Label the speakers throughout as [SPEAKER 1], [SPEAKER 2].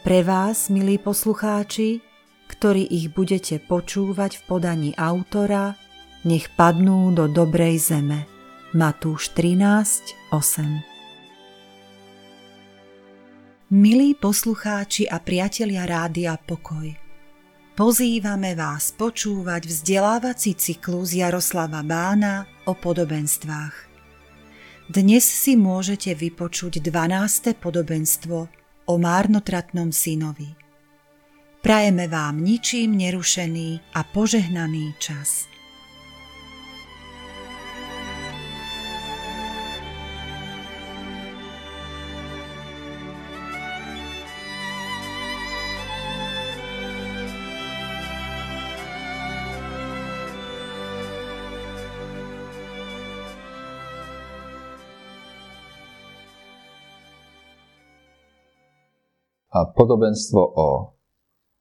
[SPEAKER 1] pre vás, milí poslucháči, ktorí ich budete počúvať v podaní autora, nech padnú do dobrej zeme. Matúš 13, 8 Milí poslucháči a priatelia Rádia Pokoj, pozývame vás počúvať vzdelávací cyklus Jaroslava Bána o podobenstvách. Dnes si môžete vypočuť 12. podobenstvo – o márnotratnom synovi. Prajeme vám ničím nerušený a požehnaný čas.
[SPEAKER 2] A podobenstvo o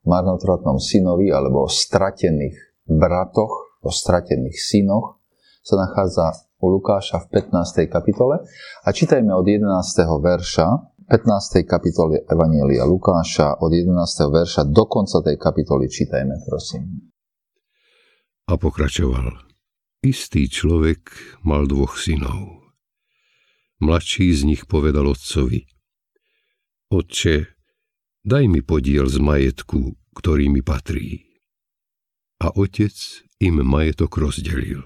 [SPEAKER 2] marnotratnom synovi alebo o stratených bratoch, o stratených synoch sa nachádza u Lukáša v 15. kapitole a čítajme od 11. verša 15. kapitoly Evanielia Lukáša od 11. verša do konca tej kapitoly čítajme, prosím.
[SPEAKER 3] A pokračoval. Istý človek mal dvoch synov. Mladší z nich povedal otcovi. Otče, daj mi podiel z majetku, ktorý mi patrí. A otec im majetok rozdelil.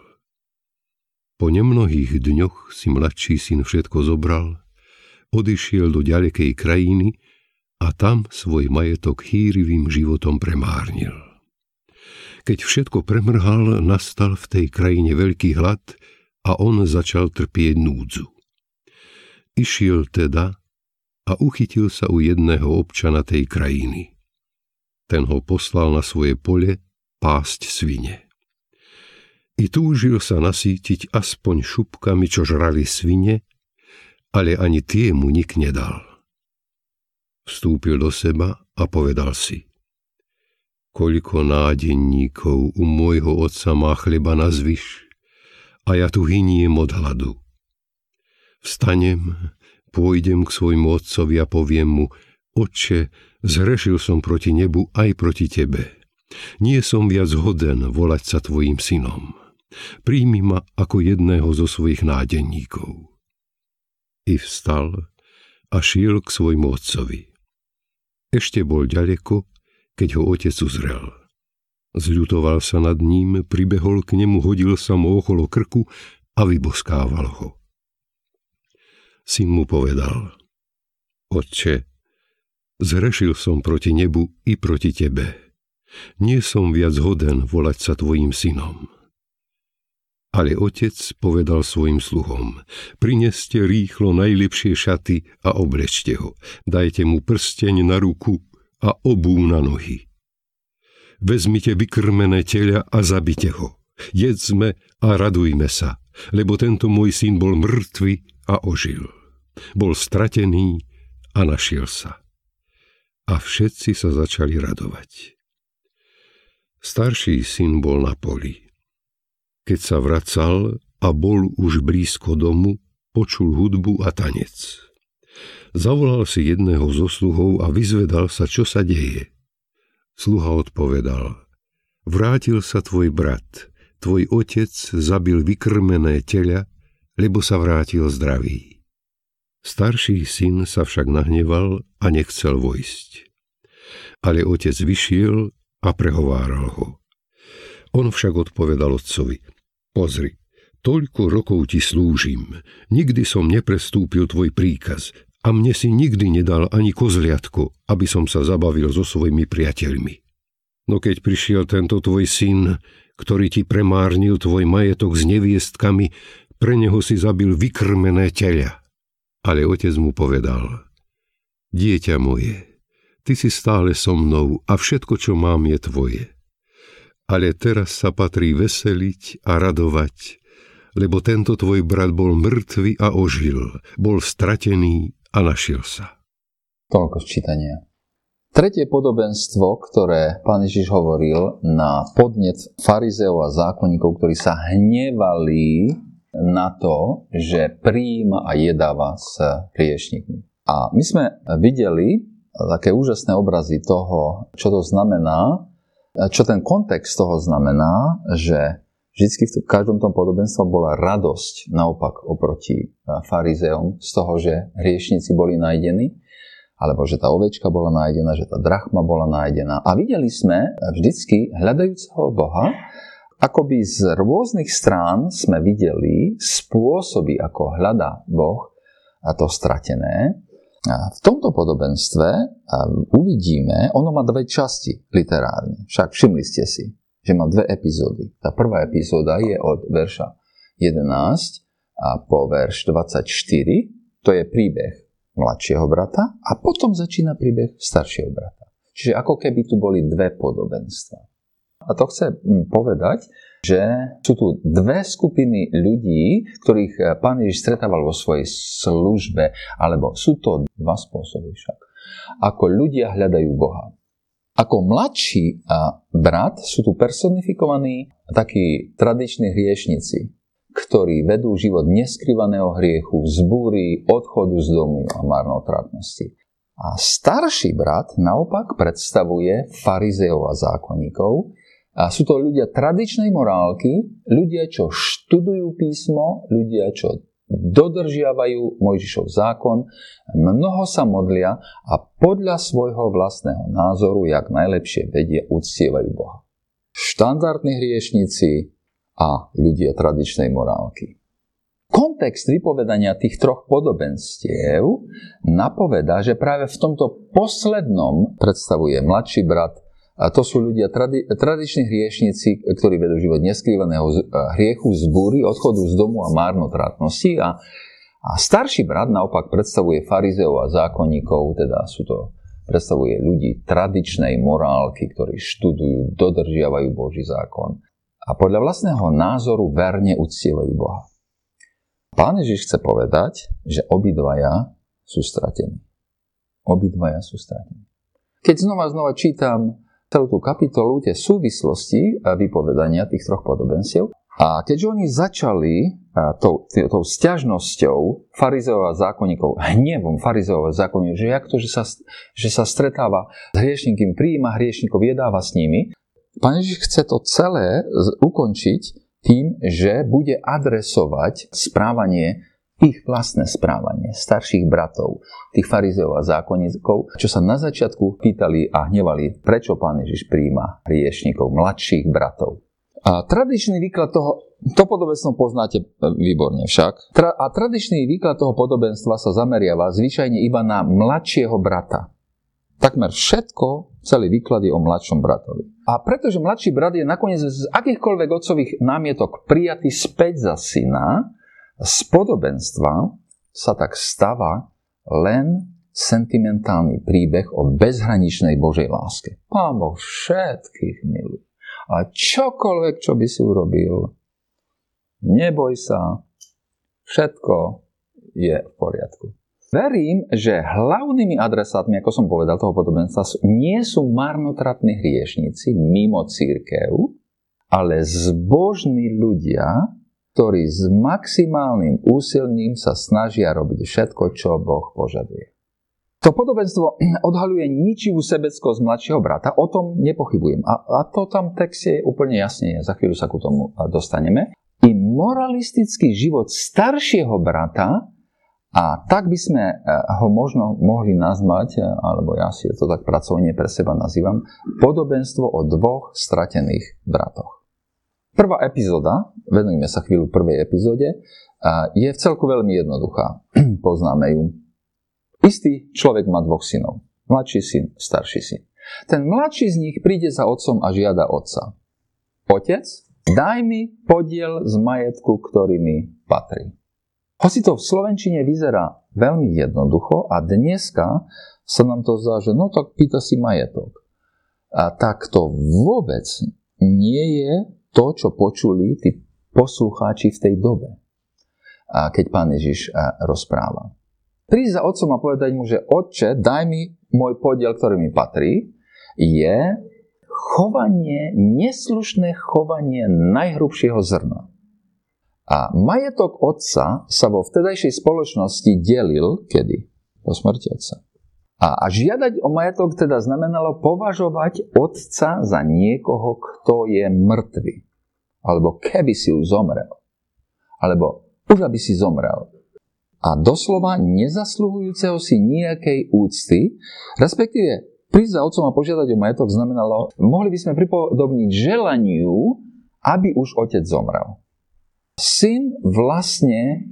[SPEAKER 3] Po nemnohých dňoch si mladší syn všetko zobral, odišiel do ďalekej krajiny a tam svoj majetok hýrivým životom premárnil. Keď všetko premrhal, nastal v tej krajine veľký hlad a on začal trpieť núdzu. Išiel teda a uchytil sa u jedného občana tej krajiny. Ten ho poslal na svoje pole pásť svine. I túžil sa nasítiť aspoň šupkami, čo žrali svine, ale ani tie mu nik nedal. Vstúpil do seba a povedal si, koľko nádenníkov u môjho otca má chleba na zvyš a ja tu hyniem od hladu. Vstanem, Pôjdem k svojmu otcovi a poviem mu, Otče, zhrešil som proti nebu aj proti tebe. Nie som viac hoden volať sa tvojim synom. Príjmi ma ako jedného zo svojich nádenníkov. I vstal a šiel k svojmu otcovi. Ešte bol ďaleko, keď ho otec uzrel. Zľutoval sa nad ním, pribehol k nemu, hodil sa mu okolo krku a vyboskával ho. Syn mu povedal, Otče, zrešil som proti nebu i proti tebe. Nie som viac hoden volať sa tvojim synom. Ale otec povedal svojim sluhom, prineste rýchlo najlepšie šaty a oblečte ho, dajte mu prsteň na ruku a obú na nohy. Vezmite vykrmené teľa a zabite ho. Jedzme a radujme sa, lebo tento môj syn bol mŕtvy a ožil. Bol stratený a našiel sa. A všetci sa začali radovať. Starší syn bol na poli. Keď sa vracal a bol už blízko domu, počul hudbu a tanec. Zavolal si jedného zo sluhov a vyzvedal sa, čo sa deje. Sluha odpovedal, vrátil sa tvoj brat, tvoj otec zabil vykrmené teľa, lebo sa vrátil zdravý. Starší syn sa však nahneval a nechcel vojsť. Ale otec vyšiel a prehováral ho. On však odpovedal otcovi, pozri, toľko rokov ti slúžim, nikdy som neprestúpil tvoj príkaz a mne si nikdy nedal ani kozliatko, aby som sa zabavil so svojimi priateľmi. No keď prišiel tento tvoj syn, ktorý ti premárnil tvoj majetok s neviestkami, pre neho si zabil vykrmené teľa. Ale otec mu povedal, dieťa moje, Ty si stále so mnou a všetko, čo mám, je tvoje. Ale teraz sa patrí veseliť a radovať, lebo tento tvoj brat bol mŕtvy a ožil, bol stratený a našiel sa.
[SPEAKER 2] Toľko čítania. Tretie podobenstvo, ktoré pán Ježiš hovoril na podnet farizeov a zákonníkov, ktorí sa hnevali na to, že príjima a jedáva s riešnikmi. A my sme videli také úžasné obrazy toho, čo to znamená, čo ten kontext toho znamená, že vždy v každom tom podobenstve bola radosť naopak oproti e, farizeom z toho, že hriešnici boli nájdení, alebo že tá ovečka bola nájdená, že tá drachma bola nájdená. A videli sme vždycky hľadajúceho Boha, akoby z rôznych strán sme videli spôsoby, ako hľadá Boh a to stratené. A v tomto podobenstve uvidíme, ono má dve časti literárne. Však všimli ste si, že má dve epizódy. Tá prvá epizóda je od verša 11 a po verš 24. To je príbeh mladšieho brata a potom začína príbeh staršieho brata. Čiže ako keby tu boli dve podobenstva. A to chce hm, povedať, že sú tu dve skupiny ľudí, ktorých eh, pán Ježiš stretával vo svojej službe, alebo sú to dva spôsoby však. Ako ľudia hľadajú Boha. Ako mladší brat sú tu personifikovaní takí tradiční hriešnici, ktorí vedú život neskryvaného hriechu, vzbúry, odchodu z domu a marnotratnosti. A starší brat naopak predstavuje farizeov a zákonníkov, a sú to ľudia tradičnej morálky, ľudia, čo študujú písmo, ľudia, čo dodržiavajú Mojžišov zákon, mnoho sa modlia a podľa svojho vlastného názoru, jak najlepšie vedia, uctievajú Boha. Štandardní hriešnici a ľudia tradičnej morálky. Kontext vypovedania tých troch podobenstiev napoveda, že práve v tomto poslednom predstavuje mladší brat a to sú ľudia, tradi- tradiční hriešnici, ktorí vedú život neskrývaného hriechu, zbúry, odchodu z domu a márnotratnosti. A, a starší brat naopak predstavuje farizeov a zákonníkov, teda sú to predstavuje ľudí tradičnej morálky, ktorí študujú, dodržiavajú Boží zákon a podľa vlastného názoru verne uctievajú Boha. Pán Ježiš chce povedať, že obidvaja sú stratení. Obidvaja sú stratení. Keď znova znova čítam celú tú kapitolu, tie súvislosti vypovedania tých troch podobenstiev. A keďže oni začali tou, tou stiažnosťou farizeov a zákonníkov, hnevom farizeov a zákonníkov, že jak to, že sa, že sa stretáva s hriešnikmi, prijíma hriešnikov, jedáva s nimi, Pán Ježiš chce to celé ukončiť tým, že bude adresovať správanie ich vlastné správanie starších bratov, tých farizeov a zákonníkov, čo sa na začiatku pýtali a hnevali, prečo pán Ježiš príjma hriešnikov, mladších bratov. A tradičný výklad toho, to podobenstvo poznáte e, výborne však. Tra, a tradičný výklad toho podobenstva sa zameriava zvyčajne iba na mladšieho brata. Takmer všetko, celý výklad je o mladšom bratovi. A pretože mladší brat je nakoniec z akýchkoľvek otcových námietok prijatý späť za syna, z podobenstva sa tak stáva len sentimentálny príbeh o bezhraničnej Božej láske. Pán Boh všetkých miluje. A čokoľvek, čo by si urobil, neboj sa, všetko je v poriadku. Verím, že hlavnými adresátmi, ako som povedal, toho podobenstva nie sú marnotratní hriešnici mimo církev, ale zbožní ľudia, ktorí s maximálnym úsilním sa snažia robiť všetko, čo Boh požaduje. To podobenstvo odhaluje ničivú sebeckosť mladšieho brata, o tom nepochybujem. A, a to tam v texte úplne jasne je, za chvíľu sa ku tomu dostaneme. I moralistický život staršieho brata a tak by sme eh, ho možno mohli nazvať, eh, alebo ja si to tak pracovne pre seba nazývam, podobenstvo o dvoch stratených bratoch. Prvá epizóda, venujeme sa chvíľu prvej epizóde, je v celku veľmi jednoduchá. Poznáme ju. Istý človek má dvoch synov. Mladší syn, starší syn. Ten mladší z nich príde za otcom a žiada otca. Otec, daj mi podiel z majetku, ktorý mi patrí. Hoci to v Slovenčine vyzerá veľmi jednoducho a dneska sa nám to zdá, že no tak pýta si majetok. A tak to vôbec nie je to, čo počuli tí poslucháči v tej dobe, keď pán Ježiš rozpráva. Prísť za otcom a povedať mu, že otče, daj mi môj podiel, ktorý mi patrí, je chovanie, neslušné chovanie najhrubšieho zrna. A majetok otca sa vo vtedajšej spoločnosti delil kedy? Po smrti otca. A, a žiadať o majetok teda znamenalo považovať otca za niekoho, kto je mŕtvy. Alebo keby si už zomrel. Alebo už aby si zomrel. A doslova nezasluhujúceho si nejakej úcty, respektíve prísť za otcom a požiadať o majetok znamenalo, mohli by sme pripodobniť želaniu, aby už otec zomrel. Syn vlastne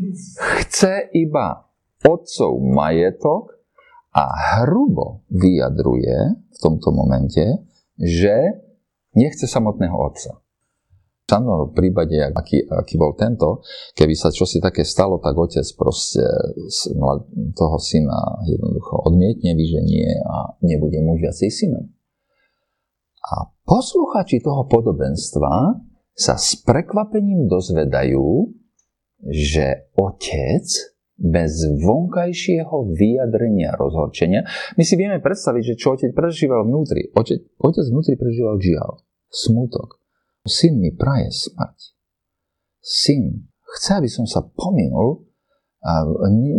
[SPEAKER 2] chce iba otcov majetok a hrubo vyjadruje v tomto momente, že nechce samotného otca. V prípade, aký, aký bol tento, keby sa čosi také stalo, tak otec proste toho syna jednoducho odmietne, vyženie a nebude mu viacej synom. A posluchači toho podobenstva sa s prekvapením dozvedajú, že otec bez vonkajšieho vyjadrenia rozhorčenia, my si vieme predstaviť, že čo otec prežíval vnútri. Otec, otec vnútri prežíval žiaľ, smutok. Syn mi praje smrť. Syn chce, aby som sa pominul, a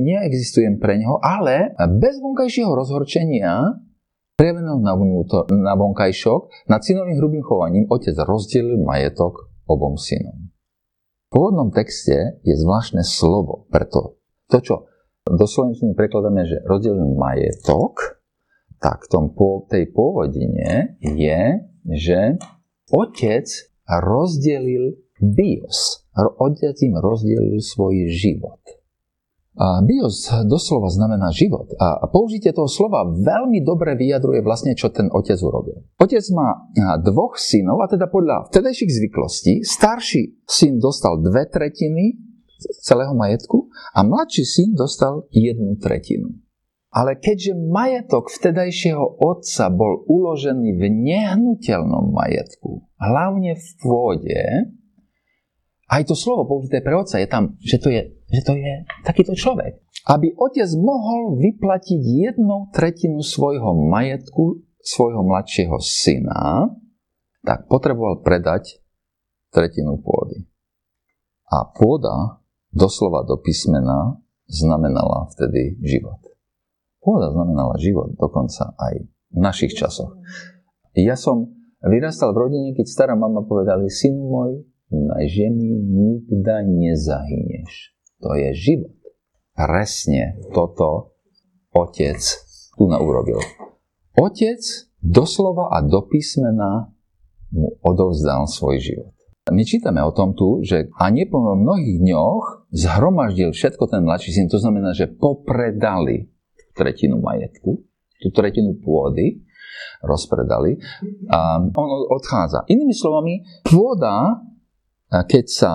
[SPEAKER 2] neexistujem pre neho, ale bez vonkajšieho rozhorčenia premenou na, vnútor, na vonkajšok, nad synovým hrubým chovaním otec rozdelil majetok obom synom. V pôvodnom texte je zvláštne slovo, preto to, čo do slovenčiny prekladáme, že rozdelil majetok, tak v tom, tej pôvodine je, že otec rozdelil bios. Otec im rozdelil svoj život. A bios doslova znamená život. A použitie toho slova veľmi dobre vyjadruje vlastne, čo ten otec urobil. Otec má dvoch synov, a teda podľa vtedajších zvyklostí, starší syn dostal dve tretiny celého majetku a mladší syn dostal jednu tretinu. Ale keďže majetok vtedajšieho otca bol uložený v nehnuteľnom majetku, hlavne v pôde, aj to slovo použité pre otca je tam, že to je, že to je takýto človek. Aby otec mohol vyplatiť jednu tretinu svojho majetku, svojho mladšieho syna, tak potreboval predať tretinu pôdy. A pôda, doslova do písmena, znamenala vtedy život. Pôda znamenala život, dokonca aj v našich časoch. Ja som vyrastal v rodine, keď stará mama povedali, syn môj, na ženy nikda nezahyneš. To je život. Presne toto otec tu urobil. Otec doslova a do písmena mu odovzdal svoj život. My čítame o tom tu, že a nie po mnohých dňoch zhromaždil všetko ten mladší syn, to znamená, že popredali tretinu majetku, tú tretinu pôdy, rozpredali a on odchádza. Inými slovami, pôda keď sa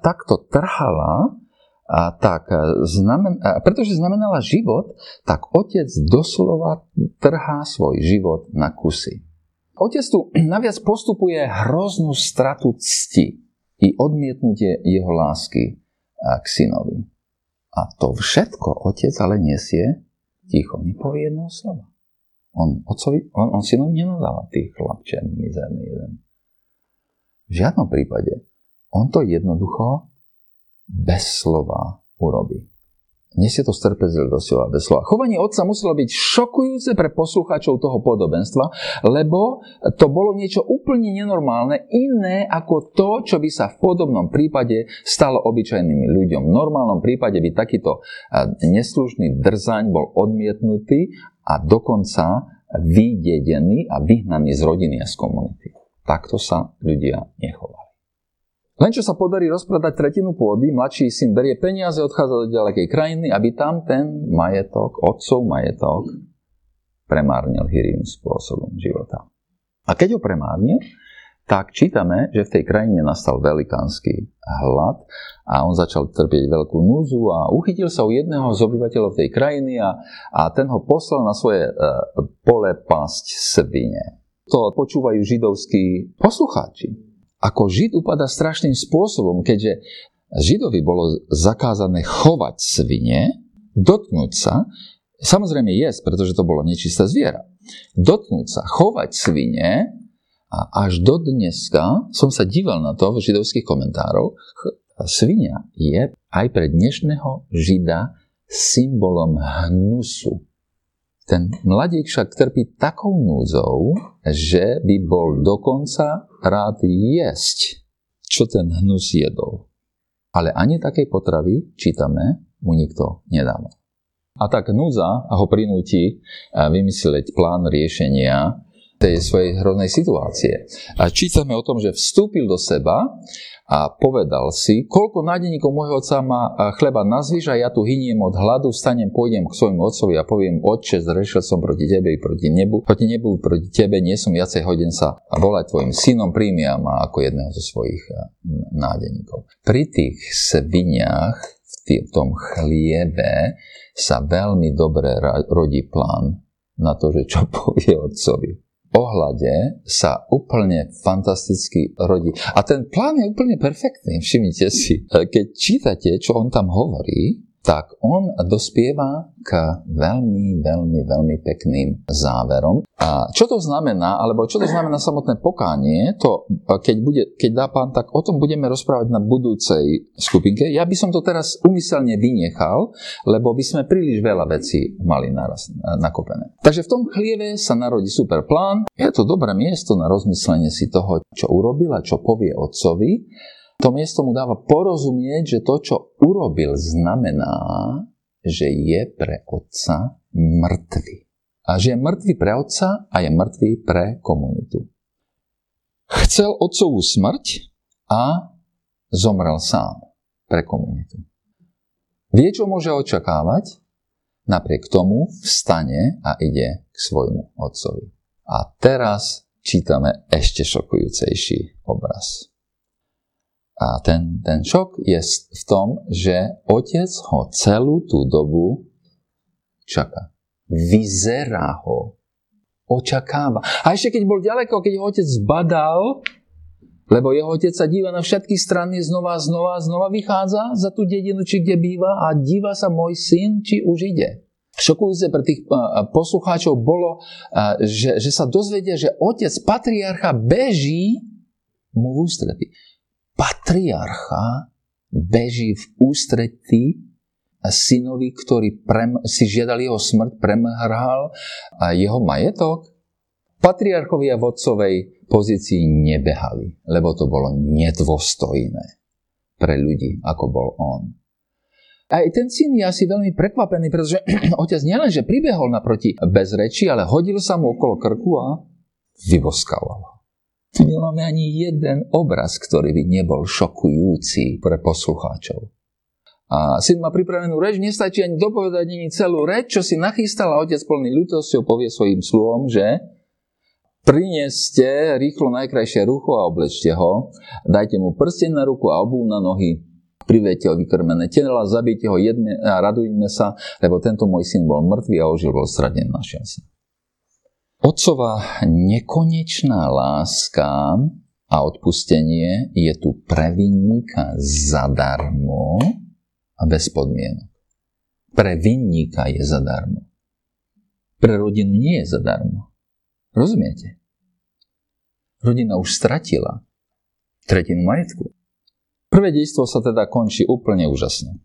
[SPEAKER 2] takto trhala, a tak znamen, a pretože znamenala život, tak otec doslova trhá svoj život na kusy. Otec tu naviac postupuje hroznú stratu cti i odmietnutie jeho lásky k synovi. A to všetko otec ale nesie ticho, nepovie jedného slova. On, otcovi, on, on synovi nenadáva tých chlapčen, mizerný jeden. V žiadnom prípade. On to jednoducho bez slova urobí nesie to s trpezlivosťou a bez. Chovanie otca muselo byť šokujúce pre poslucháčov toho podobenstva, lebo to bolo niečo úplne nenormálne, iné ako to, čo by sa v podobnom prípade stalo obyčajným ľuďom. V normálnom prípade by takýto neslušný drzaň bol odmietnutý a dokonca vydedený a vyhnaný z rodiny a z komunity. Takto sa ľudia nechovali. Len čo sa podarí rozpredať tretinu pôdy, mladší syn berie peniaze, odchádza do ďalekej krajiny, aby tam ten majetok, otcov majetok, premárnil hyrým spôsobom života. A keď ho premárnil, tak čítame, že v tej krajine nastal velikánsky hlad a on začal trpieť veľkú núzu a uchytil sa u jedného z obyvateľov tej krajiny a, a ten ho poslal na svoje e, pole pásť svine. To počúvajú židovskí poslucháči ako Žid upada strašným spôsobom, keďže Židovi bolo zakázané chovať svine, dotknúť sa, samozrejme jesť, pretože to bolo nečisté zviera, dotknúť sa, chovať svine a až do dneska som sa díval na to v židovských komentároch, svinia je aj pre dnešného Žida symbolom hnusu. Ten mladík však trpí takou núdzou, že by bol dokonca rád jesť, čo ten hnus jedol. Ale ani takej potravy, čítame, mu nikto nedáva. A tak núdza ho prinúti vymyslieť plán riešenia tej svojej hroznej situácie. A čítame o tom, že vstúpil do seba a povedal si, koľko nádeníkov môjho otca má chleba nazvíš a ja tu hyniem od hladu, vstanem, pôjdem k svojmu otcovi a poviem, otče, zrešil som proti tebe i proti nebu, proti nebu, proti tebe, nie som viacej hoden sa volať tvojim synom, príjmi ako jedného zo svojich nádeníkov. Pri tých sviniach, v tom chliebe, sa veľmi dobre rodí plán na to, že čo povie otcovi ohľade sa úplne fantasticky rodí. A ten plán je úplne perfektný, všimnite si. Keď čítate, čo on tam hovorí, tak on dospieva k veľmi, veľmi, veľmi pekným záverom. A čo to znamená, alebo čo to znamená samotné pokánie, to keď, bude, keď dá pán, tak o tom budeme rozprávať na budúcej skupinke. Ja by som to teraz umyselne vynechal, lebo by sme príliš veľa vecí mali naraz nakopené. Takže v tom chlieve sa narodí super plán. Je to dobré miesto na rozmyslenie si toho, čo urobil a čo povie otcovi. To miesto mu dáva porozumieť, že to, čo urobil, znamená, že je pre otca mŕtvy. A že je mŕtvy pre otca a je mŕtvy pre komunitu. Chcel otcovú smrť a zomrel sám pre komunitu. Vie, čo môže očakávať, napriek tomu vstane a ide k svojmu otcovi. A teraz čítame ešte šokujúcejší obraz. A ten, ten šok je v tom, že otec ho celú tú dobu čaká. Vyzerá ho. Očakáva. A ešte keď bol ďaleko, keď ho otec zbadal, lebo jeho otec sa díva na všetky strany, znova, znova, znova vychádza za tú dedinu, či kde býva a díva sa môj syn, či už ide. Šokujúce pre tých poslucháčov bolo, že, že sa dozvedia, že otec patriarcha beží mu v ústretí patriarcha beží v ústretí synovi, ktorý prem, si žiadal jeho smrť, premhral jeho majetok. Patriarchovia v otcovej pozícii nebehali, lebo to bolo nedôstojné pre ľudí, ako bol on. Aj ten syn je asi veľmi prekvapený, pretože otec nielenže pribehol naproti bez reči, ale hodil sa mu okolo krku a vyboskal ho. Nemáme ani jeden obraz, ktorý by nebol šokujúci pre poslucháčov. A syn má pripravenú reč, nestačí ani dopovedať ani celú reč, čo si nachystal a otec plný ľutosťou povie svojim sluhom, že prineste rýchlo najkrajšie rucho a oblečte ho, dajte mu prsten na ruku a obu na nohy, privete ho vykrmené tela, zabijte ho jedne a radujme sa, lebo tento môj syn bol mŕtvý a ožil, bol stratený na sa. Otcová nekonečná láska a odpustenie je tu pre vinníka zadarmo a bez podmienok. Pre vinníka je zadarmo. Pre rodinu nie je zadarmo. Rozumiete? Rodina už stratila tretinu majetku. Prvé dejstvo sa teda končí úplne úžasne.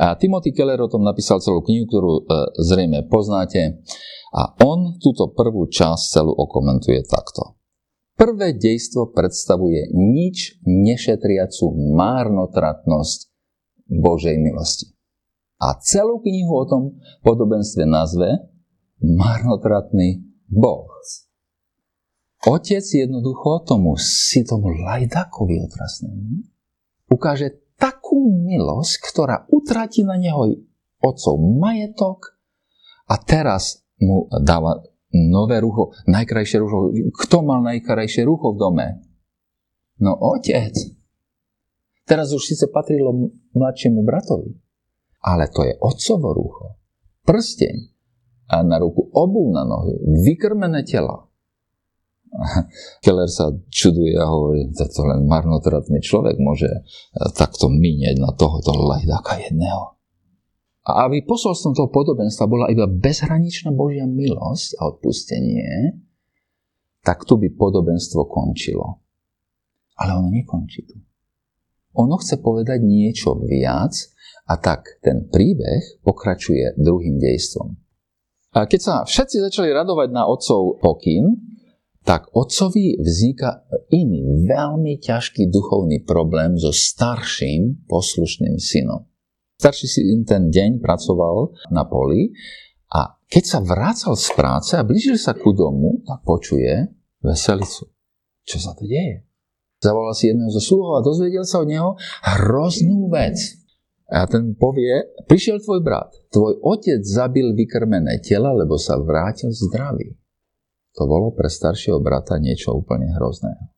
[SPEAKER 2] A Timothy Keller o tom napísal celú knihu, ktorú e, zrejme poznáte. A on túto prvú časť celú okomentuje takto. Prvé dejstvo predstavuje nič nešetriacu márnotratnosť Božej milosti. A celú knihu o tom podobenstve nazve Marnotratný Boh. Otec jednoducho tomu si tomu lajdakovi otrasnému ukáže takú milosť, ktorá utratí na neho otcov majetok a teraz mu dáva nové rucho, najkrajšie rucho. Kto mal najkrajšie rucho v dome? No otec. Teraz už síce patrilo mladšiemu bratovi, ale to je otcovo rucho. Prsteň a na ruku obu na nohy, vykrmené tela. Keller sa čuduje a hovorí, to len marnotratný človek môže e, takto míňať na tohoto lajdáka jedného. A aby posolstvom toho podobenstva bola iba bezhraničná Božia milosť a odpustenie, tak tu by podobenstvo končilo. Ale ono nekončí tu. Ono chce povedať niečo viac a tak ten príbeh pokračuje druhým dejstvom. A keď sa všetci začali radovať na otcov pokyn, tak otcovi vzniká iný, veľmi ťažký duchovný problém so starším poslušným synom. Starší syn ten deň pracoval na poli a keď sa vrácal z práce a blížil sa ku domu, tak počuje veselicu. Čo sa to deje? Zavolal si jedného zo sluhov a dozvedel sa od neho hroznú vec. A ten povie, prišiel tvoj brat, tvoj otec zabil vykrmené tela, lebo sa vrátil zdravý. To bolo pre staršieho brata niečo úplne hrozného.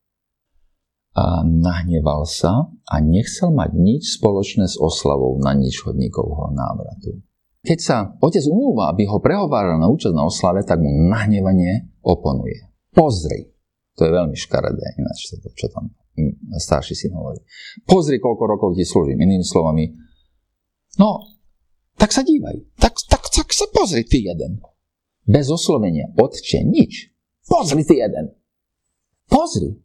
[SPEAKER 2] A nahneval sa a nechcel mať nič spoločné s oslavou na nič hodníkovho návratu. Keď sa otec umúva, aby ho prehováral na účasť na oslave, tak mu nahnevanie oponuje. Pozri, to je veľmi škaredé, ináč to, čo tam starší syn hovorí. Pozri, koľko rokov ti slúžim. Inými slovami, no, tak sa dívaj, tak, tak, tak sa pozri ty jeden. Bez oslovenia, otče, nič. Pozri ty jeden. Pozri.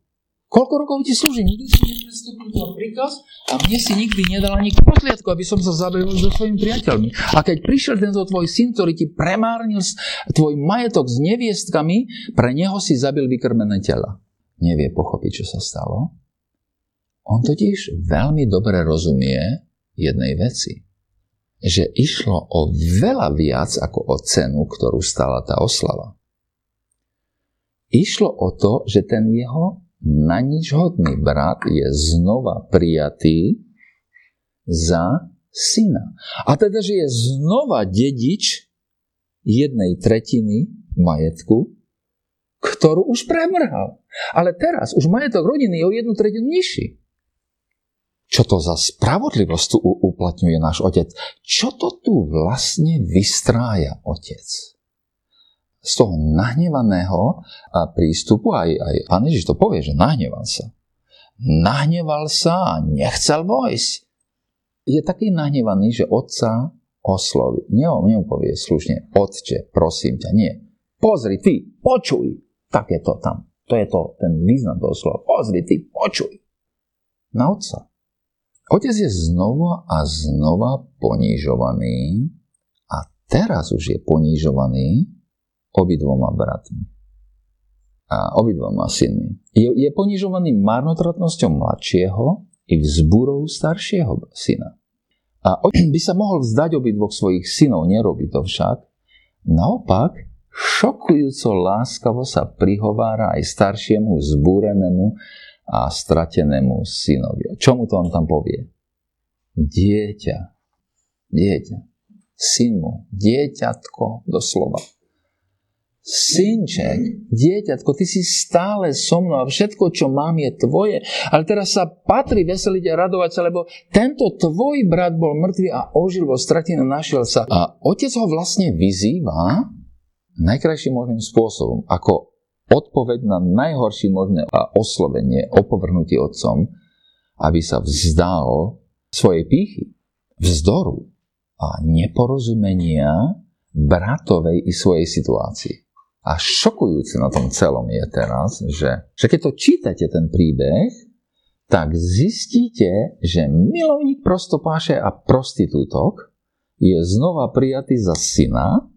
[SPEAKER 2] Koľko rokov ti slúži? Nikdy si neprestúpil tvoj príkaz a mne si nikdy nedal ani kotliatku, aby som sa zabavil so svojimi priateľmi. A keď prišiel tento tvoj syn, ktorý ti premárnil tvoj majetok s neviestkami, pre neho si zabil vykrmené tela. Nevie pochopiť, čo sa stalo. On totiž veľmi dobre rozumie jednej veci že išlo o veľa viac ako o cenu, ktorú stala tá oslava. Išlo o to, že ten jeho na nič hodný brat je znova prijatý za syna. A teda, že je znova dedič jednej tretiny majetku, ktorú už premrhal. Ale teraz už majetok rodiny je o jednu tretinu nižší. Čo to za spravodlivosť tu uplatňuje náš otec? Čo to tu vlastne vystrája otec? Z toho nahnevaného prístupu, aj, aj pán Ježiš to povie, že nahneval sa. Nahneval sa a nechcel vojsť. Je taký nahnevaný, že otca osloví. Neho, povie slušne, otče, prosím ťa, nie. Pozri, ty, počuj. Tak je to tam. To je to, ten význam toho slova. Pozri, ty, počuj. Na otca. Otec je znova a znova ponižovaný a teraz už je ponižovaný obidvoma bratmi a obidvoma synmi. Je, je ponižovaný marnotratnosťou mladšieho i vzbúrou staršieho syna. A otec by sa mohol vzdať obidvoch svojich synov, nerobí to však. Naopak, šokujúco láskavo sa prihovára aj staršiemu zbúrenému a stratenému synovi. Čo mu to on tam povie? Dieťa, dieťa, syn mu, dieťatko, doslova. Synček, dieťatko, ty si stále so mnou a všetko, čo mám, je tvoje. Ale teraz sa patrí veseliť a radovať sa, lebo tento tvoj brat bol mŕtvý a ožil vo stratine, našiel sa. A otec ho vlastne vyzýva najkrajším možným spôsobom, ako odpoveď na najhoršie možné oslovenie, opovrhnutie otcom, aby sa vzdal svojej pýchy, vzdoru a neporozumenia bratovej i svojej situácii. A šokujúce na tom celom je teraz, že, že keď to čítate ten príbeh, tak zistíte, že milovník prostopáše a prostitútok je znova prijatý za syna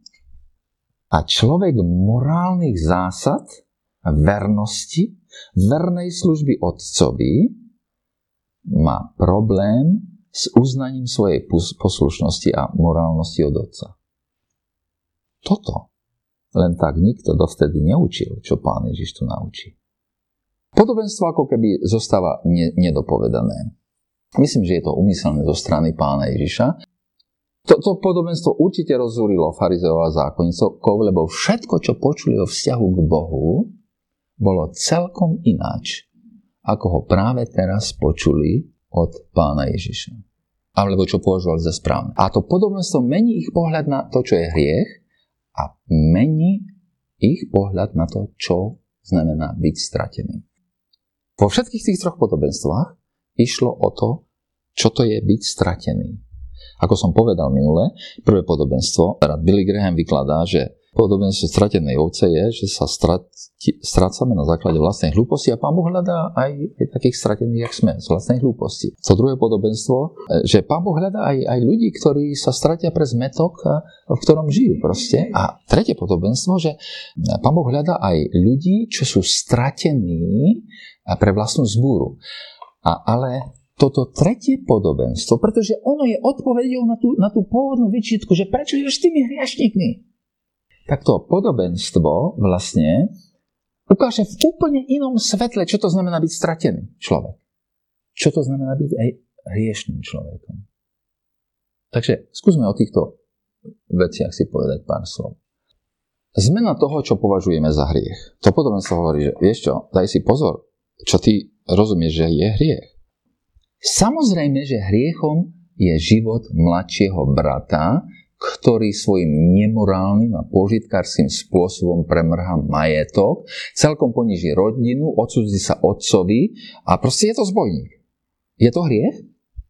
[SPEAKER 2] a človek morálnych zásad, vernosti, vernej služby otcovi má problém s uznaním svojej poslušnosti a morálnosti od otca. Toto len tak nikto dovtedy neučil, čo pán Ježiš tu naučí. Podobenstvo ako keby zostáva ne- nedopovedané. Myslím, že je to umyselné zo strany pána Ježiša. Toto podobenstvo určite rozúrilo farizeov a zákonnicov, lebo všetko, čo počuli o vzťahu k Bohu, bolo celkom ináč, ako ho práve teraz počuli od pána Ježiša. Alebo čo považovali za správne. A to podobenstvo mení ich pohľad na to, čo je hriech a mení ich pohľad na to, čo znamená byť stratený. Vo všetkých tých troch podobenstvách išlo o to, čo to je byť stratený. Ako som povedal minule, prvé podobenstvo, rád Billy Graham vykladá, že Podobenstvo stratenej ovce je, že sa strácame na základe vlastnej hlúposti a Pán Boh hľadá aj, aj takých stratených, jak sme, z vlastnej hlúposti. To druhé podobenstvo, e, že Pán Boh hľadá aj, aj ľudí, ktorí sa stratia pre zmetok, v ktorom žijú proste. A tretie podobenstvo, že Pán Boh hľadá aj ľudí, čo sú stratení pre vlastnú zbúru. A, ale toto tretie podobenstvo, pretože ono je odpovedou na tú, na tú pôvodnú vyčítku, že prečo ješ s tými hriašníkmi? Tak to podobenstvo vlastne ukáže v úplne inom svetle, čo to znamená byť stratený človek. Čo to znamená byť aj hriešným človekom. Takže skúsme o týchto veciach si povedať pár slov. Zmena toho, čo považujeme za hriech. To podobenstvo hovorí, že vieš čo, daj si pozor, čo ty rozumieš, že je hriech. Samozrejme, že hriechom je život mladšieho brata, ktorý svojim nemorálnym a požitkárským spôsobom premrhá majetok, celkom poniží rodinu, odsudzi sa otcovi a proste je to zbojník. Je to hriech?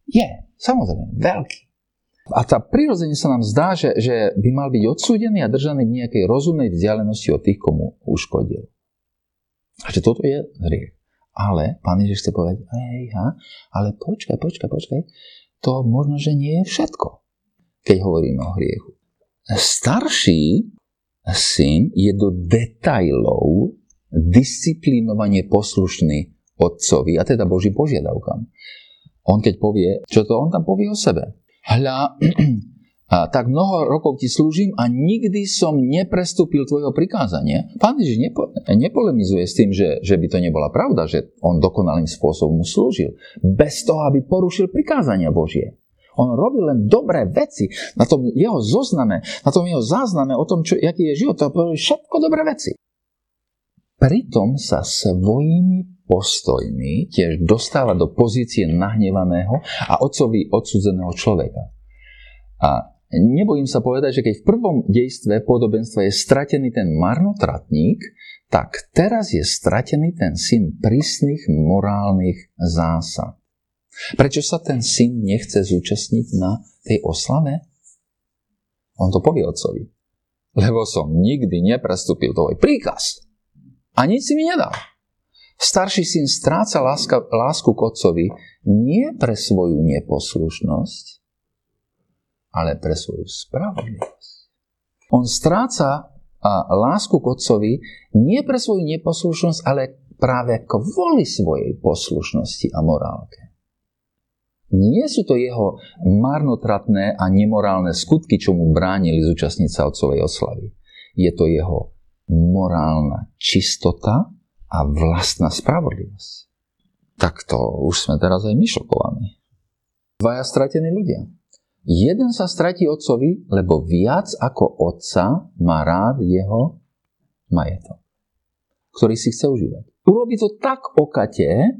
[SPEAKER 2] Je, samozrejme, veľký. A tá prirodzene sa nám zdá, že, že by mal byť odsúdený a držaný v nejakej rozumnej vzdialenosti od tých, komu uškodil. A že toto je hriech. Ale pán Ježiš chce povedať, hej, ha, ale počkaj, počkaj, počkaj, to možno, že nie je všetko keď hovoríme o hriechu. Starší syn je do detajlov disciplinovanie poslušný otcovi, a teda Boží požiadavkám. On keď povie, čo to on tam povie o sebe. Hľa, a tak mnoho rokov ti slúžim a nikdy som neprestúpil tvojho prikázania. Pán Ježiš nepo, nepolemizuje s tým, že, že by to nebola pravda, že on dokonalým spôsobom mu slúžil. Bez toho, aby porušil prikázania Božie. On robil len dobré veci. Na tom jeho zozname, na tom jeho zázname o tom, čo, aký je život, to všetko dobré veci. Pritom sa svojimi postojmi tiež dostáva do pozície nahnevaného a otcovi odsudzeného človeka. A nebojím sa povedať, že keď v prvom dejstve podobenstva je stratený ten marnotratník, tak teraz je stratený ten syn prísnych morálnych zásad. Prečo sa ten syn nechce zúčastniť na tej oslave? On to povie otcovi. Lebo som nikdy neprestúpil tvoj príkaz. A nič si mi nedal. Starší syn stráca láska, lásku k otcovi nie pre svoju neposlušnosť, ale pre svoju spravodlivosť. On stráca a lásku k otcovi nie pre svoju neposlušnosť, ale práve kvôli svojej poslušnosti a morálke. Nie sú to jeho marnotratné a nemorálne skutky, čo mu bránili zúčastniť sa otcovej oslavy. Je to jeho morálna čistota a vlastná spravodlivosť. Tak to už sme teraz aj my. Dvaja stratení ľudia. Jeden sa stratí otcovi, lebo viac ako otca má rád jeho majetok, ktorý si chce užívať. Urobí to tak okate,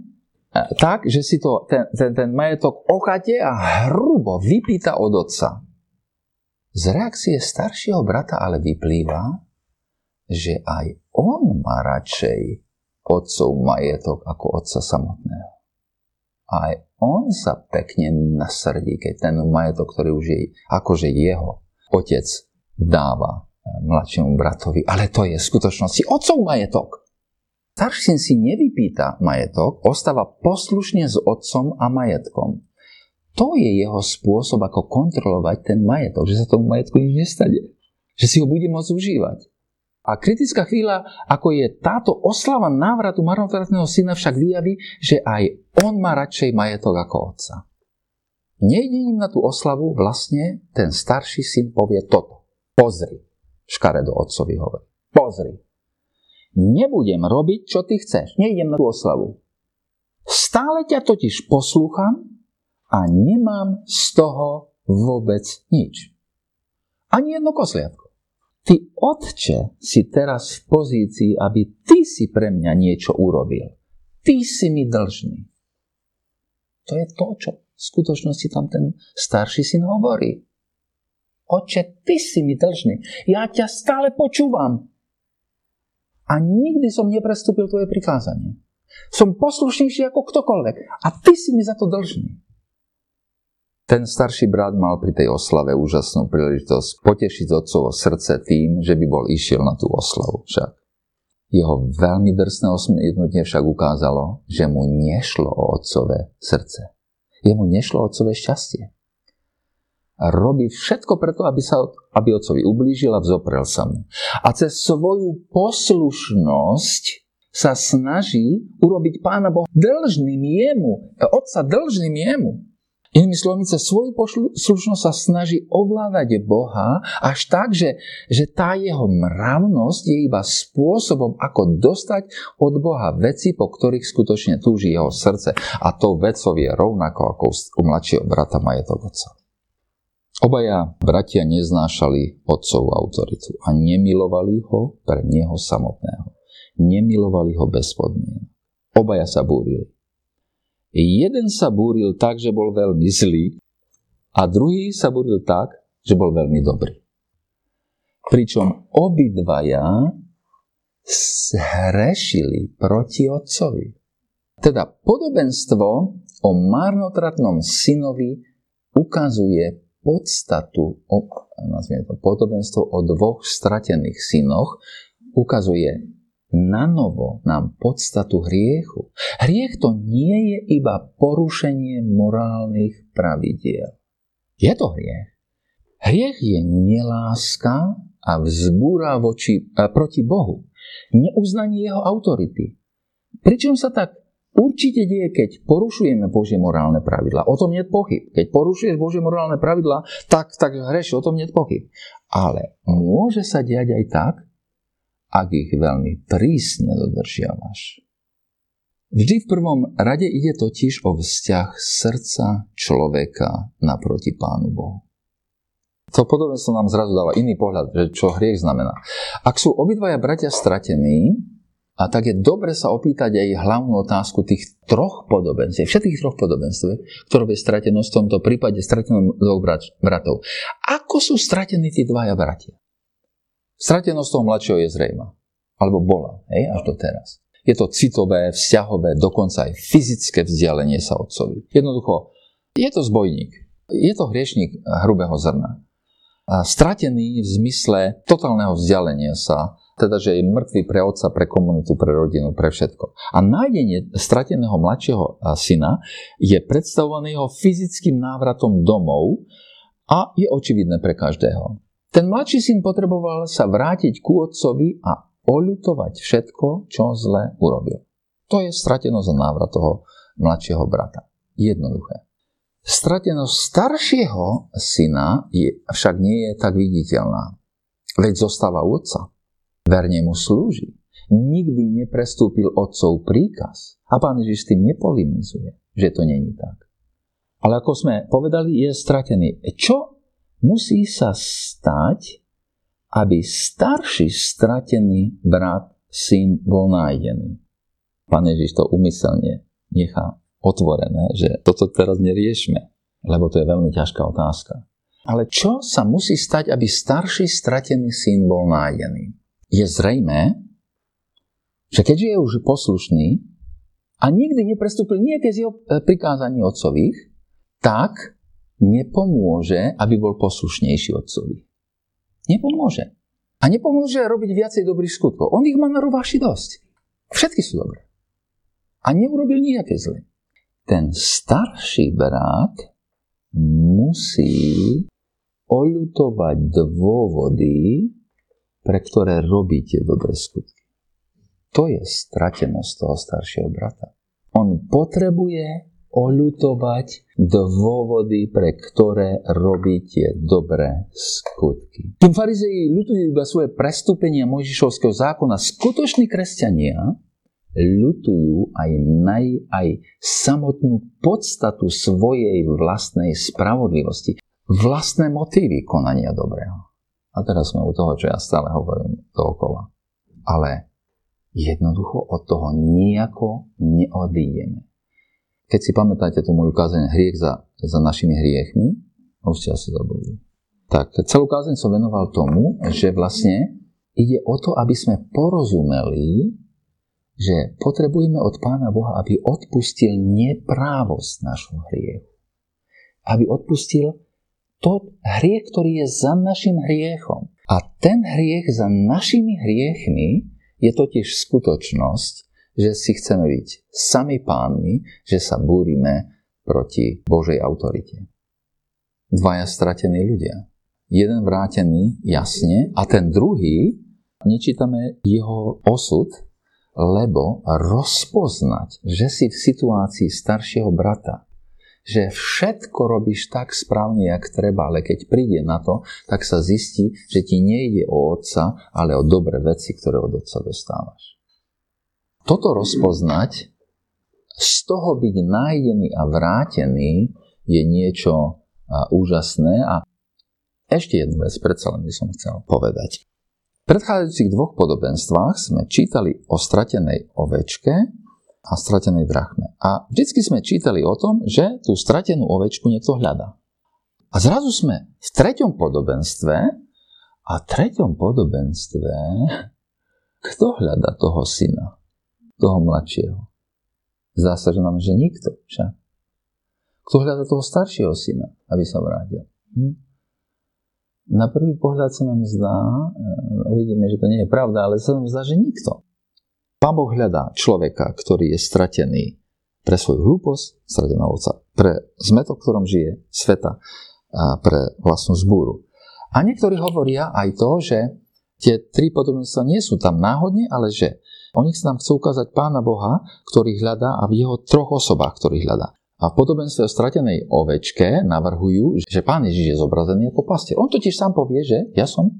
[SPEAKER 2] tak, že si to, ten, ten, ten majetok ochate a hrubo vypýta od otca. Z reakcie staršieho brata ale vyplýva, že aj on má radšej otcov majetok ako otca samotného. aj on sa pekne nasrdí, keď ten majetok, ktorý už je akože jeho otec dáva eh, mladšiemu bratovi. Ale to je v skutočnosti otcov majetok. Starší si nevypýta majetok, ostáva poslušne s otcom a majetkom. To je jeho spôsob, ako kontrolovať ten majetok, že sa tomu majetku nič nestane. Že si ho bude môcť užívať. A kritická chvíľa, ako je táto oslava návratu marnotratného syna, však vyjaví, že aj on má radšej majetok ako otca. Nejdením na tú oslavu vlastne ten starší syn povie toto. Pozri, škaredo otcovi hovorí. Pozri. Nebudem robiť, čo ty chceš. Nejdem na tú oslavu. Stále ťa totiž poslúcham a nemám z toho vôbec nič. Ani jedno kosliatko. Ty, otče, si teraz v pozícii, aby ty si pre mňa niečo urobil. Ty si mi dlžný. To je to, čo v skutočnosti tam ten starší syn hovorí. Oče, ty si mi dlžný. Ja ťa stále počúvam. A nikdy som neprestúpil tvoje prikázanie. Som poslušnejší ako ktokoľvek. A ty si mi za to dlžný. Ten starší brat mal pri tej oslave úžasnú príležitosť potešiť otcovo srdce tým, že by bol išiel na tú oslavu však. Jeho veľmi drsné osmietnutie však ukázalo, že mu nešlo o otcové srdce. Jemu nešlo o otcové šťastie. Robí všetko preto, aby, sa, aby otcovi ublížil a vzoprel sa mu. A cez svoju poslušnosť sa snaží urobiť pána Boha dlžným jemu, otca dlžným jemu. Inými slovami, cez svoju poslušnosť sa snaží ovládať Boha až tak, že, že tá jeho mravnosť je iba spôsobom, ako dostať od Boha veci, po ktorých skutočne túži jeho srdce. A tou vecou je rovnako ako u mladšieho brata majetok otca. Obaja bratia neznášali otcovú autoritu a nemilovali ho pre neho samotného. Nemilovali ho bez podmien. Obaja sa búrili. Jeden sa búril tak, že bol veľmi zlý a druhý sa búril tak, že bol veľmi dobrý. Pričom obidvaja zhrešili proti otcovi. Teda podobenstvo o marnotratnom synovi ukazuje podstatu, o, to, podobenstvo o dvoch stratených synoch ukazuje na novo nám podstatu hriechu. Hriech to nie je iba porušenie morálnych pravidiel. Je to hriech. Hriech je neláska a vzbúra voči, a proti Bohu. Neuznanie jeho autority. Pričom sa tak určite deje, keď porušujeme Božie morálne pravidla. O tom nie pochyb. Keď porušuješ Božie morálne pravidla, tak, tak hreši, o tom nie pochyb. Ale môže sa diať aj tak, ak ich veľmi prísne dodržiavaš. Vždy v prvom rade ide totiž o vzťah srdca človeka naproti Pánu Bohu. To podobenstvo nám zrazu dáva iný pohľad, že čo hriech znamená. Ak sú obidvaja bratia stratení, a tak je dobre sa opýtať aj hlavnú otázku tých troch podobenstv, všetkých troch podobenstv, ktoré je stratenosť v tomto prípade stratenom dvoch bratov. Ako sú stratení tí dvaja bratia? Stratenosť toho mladšieho je zrejma. Alebo bola, hej, až do teraz. Je to citové, vzťahové, dokonca aj fyzické vzdialenie sa otcovi. Jednoducho, je to zbojník. Je to hriešník hrubého zrna. A stratený v zmysle totálneho vzdialenia sa, teda že je mŕtvý pre otca, pre komunitu, pre rodinu, pre všetko. A nájdenie strateného mladšieho syna je predstavované jeho fyzickým návratom domov a je očividné pre každého. Ten mladší syn potreboval sa vrátiť ku otcovi a oľutovať všetko, čo zle urobil. To je stratenosť a návrat toho mladšieho brata. Jednoduché. Stratenosť staršieho syna je, však nie je tak viditeľná. Veď zostáva u otca. Verne mu slúži. Nikdy neprestúpil otcov príkaz. A pán Ježiš s tým nepolimizuje, že to není tak. Ale ako sme povedali, je stratený. Čo musí sa stať, aby starší stratený brat, syn bol nájdený. Pán Ježiš to umyselne nechá otvorené, že toto teraz neriešme, lebo to je veľmi ťažká otázka. Ale čo sa musí stať, aby starší stratený syn bol nájdený? Je zrejme, že keďže je už poslušný, a nikdy neprestúpil nejaké z jeho e, prikázaní otcových, tak nepomôže, aby bol poslušnejší otcovi. Nepomôže. A nepomôže robiť viacej dobrých skutkov. On ich má na rováši dosť. Všetky sú dobré. A neurobil nejaké zle. Ten starší brat musí oľutovať dôvody, pre ktoré robíte dobré skutky. To je stratenosť toho staršieho brata. On potrebuje oľutovať dôvody, pre ktoré robíte dobré skutky. Tým farizei ľutujú iba svoje prestúpenia Mojžišovského zákona. Skutoční kresťania ľutujú aj, naj, aj samotnú podstatu svojej vlastnej spravodlivosti, vlastné motívy konania dobrého. A teraz sme u toho, čo ja stále hovorím dookola. Ale jednoducho od toho nejako neodídeme. Keď si pamätáte tú moju kázeň hriech za, za našimi hriechmi, už ste asi zabudli. Tak celú kázeň som venoval tomu, že vlastne ide o to, aby sme porozumeli, že potrebujeme od Pána Boha, aby odpustil neprávosť našho hriechu. Aby odpustil to hriech, ktorý je za našim hriechom. A ten hriech za našimi hriechmi je totiž skutočnosť, že si chceme byť sami pánmi, že sa búrime proti Božej autorite. Dvaja stratení ľudia. Jeden vrátený, jasne, a ten druhý, nečítame jeho osud, lebo rozpoznať, že si v situácii staršieho brata, že všetko robíš tak správne, jak treba, ale keď príde na to, tak sa zistí, že ti nejde o otca, ale o dobré veci, ktoré od otca dostávaš. Toto rozpoznať, z toho byť nájdený a vrátený je niečo úžasné a ešte jednu vec predsa len by som chcel povedať. V predchádzajúcich dvoch podobenstvách sme čítali o stratenej ovečke a stratenej drachme. A vždycky sme čítali o tom, že tú stratenú ovečku niekto hľadá. A zrazu sme v treťom podobenstve a v treťom podobenstve kto hľada toho syna, toho mladšieho? Zdá sa, že nám, že nikto však. Kto hľada toho staršieho syna, aby sa vrátil? Hm? Na prvý pohľad sa nám zdá, e, uvidíme, že to nie je pravda, ale sa nám zdá, že nikto. Pán Boh hľadá človeka, ktorý je stratený pre svoju hlúposť, stratená ovca, pre zmetok, ktorom žije, sveta, a pre vlastnú zbúru. A niektorí hovoria aj to, že tie tri podobenstva nie sú tam náhodne, ale že oni sa nám chcú ukázať Pána Boha, ktorý hľadá a v jeho troch osobách, ktorý hľadá. A v podobenstve o stratenej ovečke navrhujú, že pán Ježiš je zobrazený ako pastier. On totiž sám povie, že ja som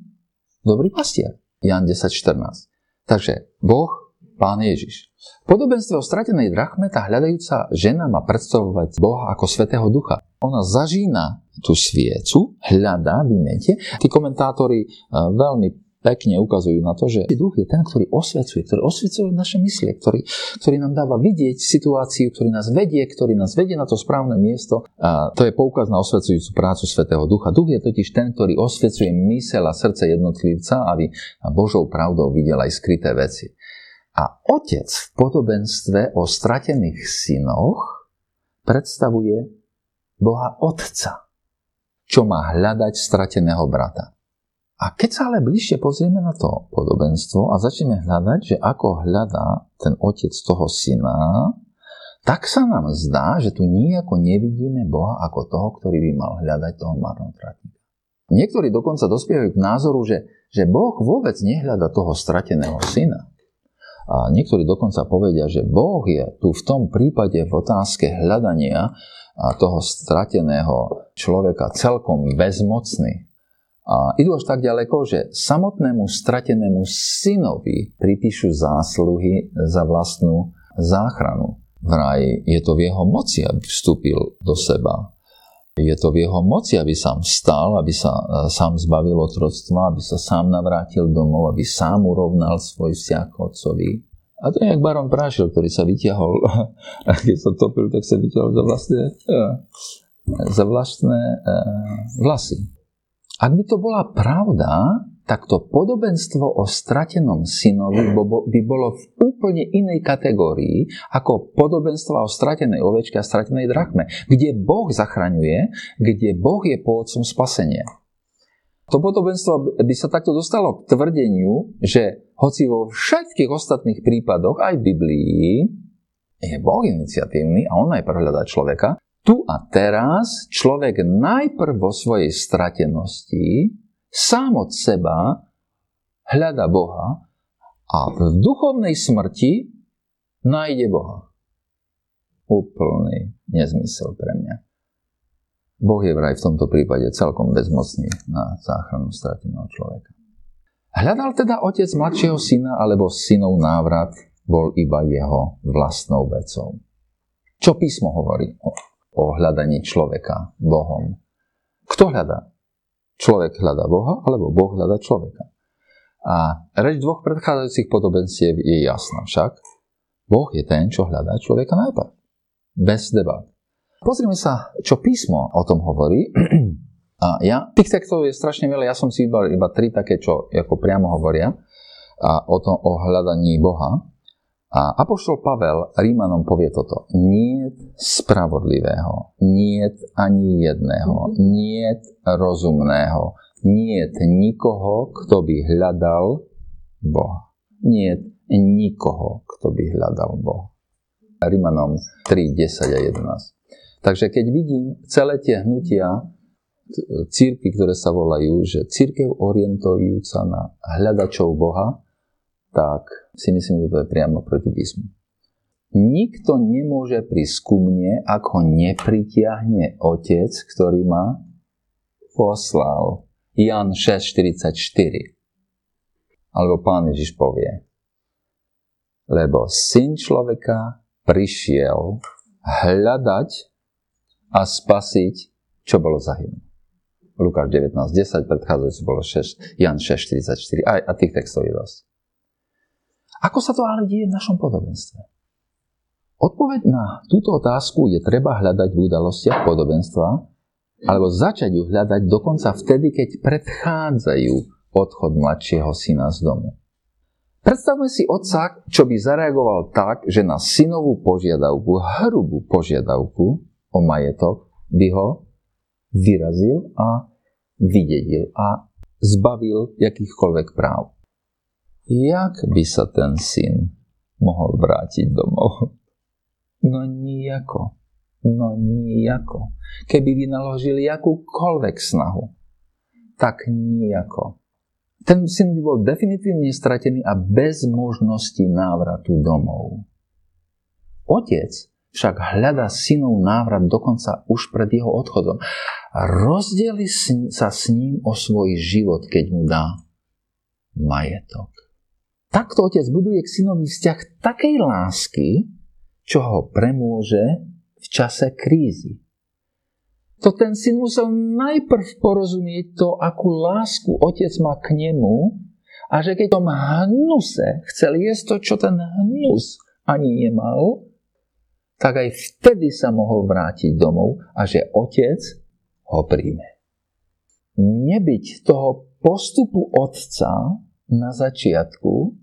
[SPEAKER 2] dobrý pastier. Jan 10.14. Takže Boh, pán Ježiš. Podobenstve o stratenej drachme tá hľadajúca žena má predstavovať Boha ako svetého ducha. Ona zažína tú sviecu, hľadá, vymete. Tí komentátori eh, veľmi pekne ukazujú na to, že duch je ten, ktorý osvecuje, ktorý osvecuje naše myslie, ktorý, ktorý nám dáva vidieť situáciu, ktorý nás vedie, ktorý nás vedie na to správne miesto. A to je poukaz na osvecujúcu prácu Svetého Ducha. Duch je totiž ten, ktorý osvecuje mysel a srdce jednotlivca, aby Božou pravdou videl aj skryté veci. A otec v podobenstve o stratených synoch predstavuje Boha Otca, čo má hľadať strateného brata. A keď sa ale bližšie pozrieme na to podobenstvo a začneme hľadať, že ako hľadá ten otec toho syna, tak sa nám zdá, že tu nejako nevidíme Boha ako toho, ktorý by mal hľadať toho marnotratníka. Niektorí dokonca dospievajú k názoru, že, že Boh vôbec nehľada toho strateného syna. A niektorí dokonca povedia, že Boh je tu v tom prípade v otázke hľadania toho strateného človeka celkom bezmocný. A idú až tak ďaleko, že samotnému stratenému synovi pripíšu zásluhy za vlastnú záchranu. Vraj je to v jeho moci, aby vstúpil do seba. Je to v jeho moci, aby sám vstal, aby sa e, sám zbavil otroctva, aby sa sám navrátil domov, aby sám urovnal svoj vzťah k otcovi. A to je jak baron Prášil, ktorý sa vyťahol, a keď sa topil, tak sa vyťahol za vlastné, e, za vlastné e, vlasy. Ak by to bola pravda, tak to podobenstvo o stratenom synovi by bolo v úplne inej kategórii ako podobenstvo o stratenej ovečke a stratenej drachme, kde Boh zachraňuje, kde Boh je pôvodcom spasenia. To podobenstvo by sa takto dostalo k tvrdeniu, že hoci vo všetkých ostatných prípadoch, aj v Biblii, je Boh iniciatívny a on najprv hľadá človeka, tu a teraz človek najprv vo svojej stratenosti sám od seba hľada Boha a v duchovnej smrti nájde Boha. Úplný nezmysel pre mňa. Boh je vraj v tomto prípade celkom bezmocný na záchranu strateného človeka. Hľadal teda otec mladšieho syna alebo synov návrat bol iba jeho vlastnou vecou. Čo písmo hovorí o, o hľadaní človeka Bohom? Kto hľadá? Človek hľadá Boha alebo Boh hľadá človeka. A reč dvoch predchádzajúcich podobenstiev je jasná však. Boh je ten, čo hľadá človeka najprv. Bez debat. Pozrime sa, čo písmo o tom hovorí. A ja, tých textov je strašne veľa, ja som si vybral iba tri také, čo ako priamo hovoria a o, tom, o hľadaní Boha. A Apoštol Pavel Rímanom povie toto. Nie spravodlivého, nie ani jedného, nie rozumného, nie nikoho, kto by hľadal Boha. Nie nikoho, kto by hľadal Boha. Rímanom 3, 10 a 11. Takže keď vidím celé tie hnutia círky, ktoré sa volajú, že církev orientujúca na hľadačov Boha, tak si myslím, že to je priamo proti písmu. Nikto nemôže prísť ku mne, ak ho nepritiahne Otec, ktorý ma poslal. Jan 6.44. Alebo Pán Ježiš povie, lebo Syn človeka prišiel hľadať a spasiť, čo bolo zahynuté. Lukáš 19.10, predchádzajúci bolo 6, Jan 6.44 a, a tých textov je dosť. Ako sa to ale deje v našom podobenstve? Odpoveď na túto otázku je treba hľadať v udalostiach podobenstva, alebo začať ju hľadať dokonca vtedy, keď predchádzajú odchod mladšieho syna z domu. Predstavme si otca, čo by zareagoval tak, že na synovú požiadavku, hrubú požiadavku, o majetok, by ho vyrazil a vydedil a zbavil jakýchkoľvek práv. Jak by sa ten syn mohol vrátiť domov? No nijako. No nijako. Keby vynaložili akúkoľvek snahu, tak nijako. Ten syn by bol definitívne stratený a bez možnosti návratu domov. Otec však hľada synov návrat dokonca už pred jeho odchodom. Rozdeli sa s ním o svoj život, keď mu dá majetok. Takto otec buduje k synovi vzťah takej lásky, čo ho premôže v čase krízy. To ten syn musel najprv porozumieť to, akú lásku otec má k nemu a že keď tom hnuse chcel jesť to, čo ten hnus ani nemal, tak aj vtedy sa mohol vrátiť domov a že otec ho príjme. Nebyť toho postupu otca na začiatku,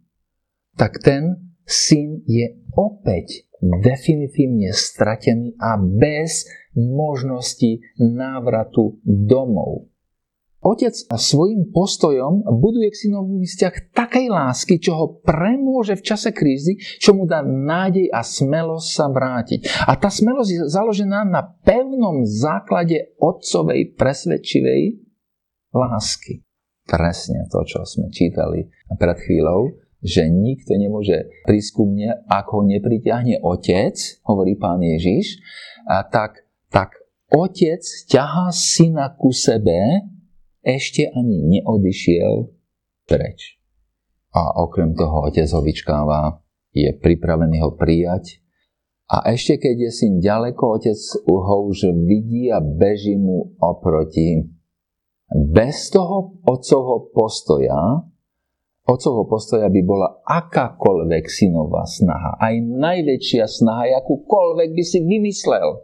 [SPEAKER 2] tak ten syn je opäť definitívne stratený a bez možnosti návratu domov. Otec svojim postojom buduje k synovi vzťah takej lásky, čo ho premôže v čase krízy, čo mu dá nádej a smelosť sa vrátiť. A tá smelosť je založená na pevnom základe otcovej presvedčivej lásky. Presne to, čo sme čítali pred chvíľou, že nikto nemôže prísť ku mne, ako ho nepritiahne otec, hovorí pán Ježiš, a tak, tak otec ťahá syna ku sebe, ešte ani neodišiel preč. A okrem toho otec ho vyčkáva, je pripravený ho prijať. A ešte keď je syn ďaleko, otec ho už vidí a beží mu oproti. Bez toho otcovho postoja, otcovho postoja by bola akákoľvek synová snaha, aj najväčšia snaha, akúkoľvek by si vymyslel,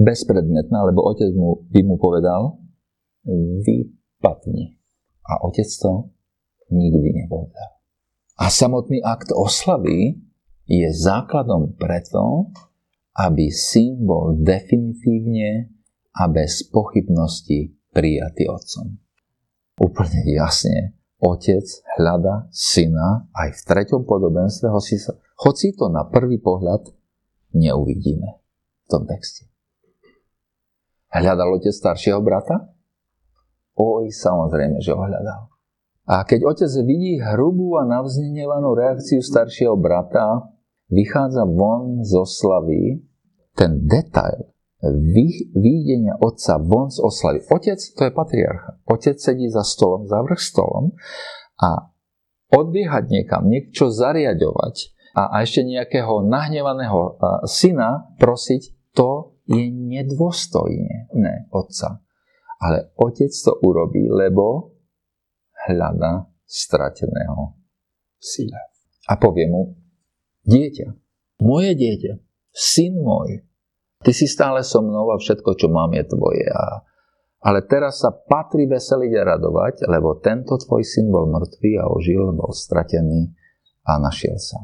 [SPEAKER 2] bezpredmetná, lebo otec mu, by mu povedal, vy padni. A otec to nikdy nepovedal. A samotný akt oslavy je základom preto, aby syn bol definitívne a bez pochybnosti prijatý otcom. Úplne jasne, otec hľada syna aj v treťom podobenstve, hoci to na prvý pohľad neuvidíme v tom texte. Hľadal otec staršieho brata? Oj, samozrejme, že ho hľadal. A keď otec vidí hrubú a navznevanú reakciu staršieho brata, vychádza von zo slavy, ten detail výjdenia otca von z oslavy. Otec, to je patriarcha. Otec sedí za stolom, za vrch stolom a odbiehať niekam, niečo zariadovať a, a ešte nejakého nahnevaného syna prosiť, to je nedôstojné ne, otca. Ale otec to urobí, lebo hľada strateného syna. A povie mu, Dieťa, moje dieťa, syn môj, ty si stále so mnou a všetko, čo mám, je tvoje. A, ale teraz sa patrí veseliť a radovať, lebo tento tvoj syn bol mŕtvý a ožil, bol stratený a našiel sa.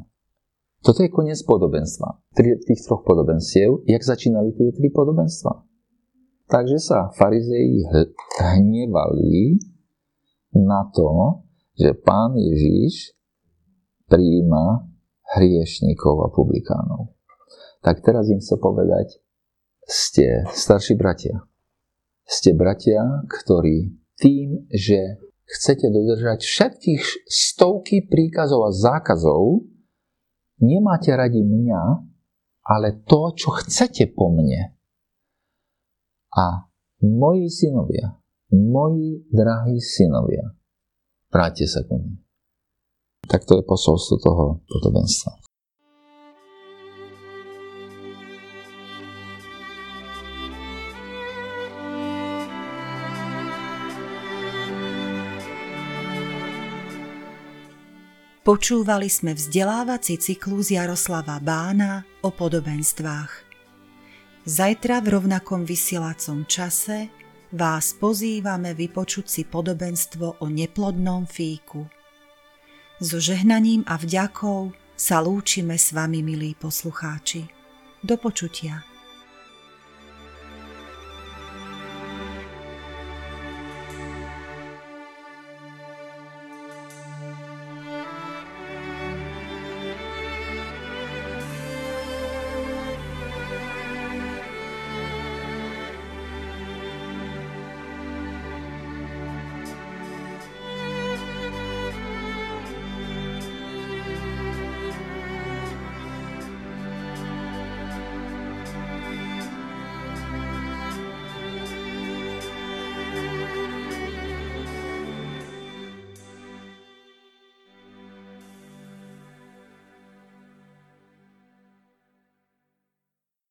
[SPEAKER 2] Toto je koniec podobenstva. Tých troch podobenstiev. Jak začínali tie tri podobenstva? Takže sa farizei hnevali na to, že pán Ježíš prijíma hriešníkov a publikánov. Tak teraz im chcem povedať, ste starší bratia. Ste bratia, ktorí tým, že chcete dodržať všetkých stovky príkazov a zákazov, nemáte radi mňa, ale to, čo chcete po mne. A moji synovia, moji drahí synovia, vráťte sa ku mne. Tak to je posolstvo toho podobenstva.
[SPEAKER 1] Počúvali sme vzdelávací cyklus Jaroslava Bána o podobenstvách. Zajtra v rovnakom vysielacom čase vás pozývame vypočuť si podobenstvo o neplodnom fíku. So žehnaním a vďakou sa lúčime s vami, milí poslucháči. Do počutia.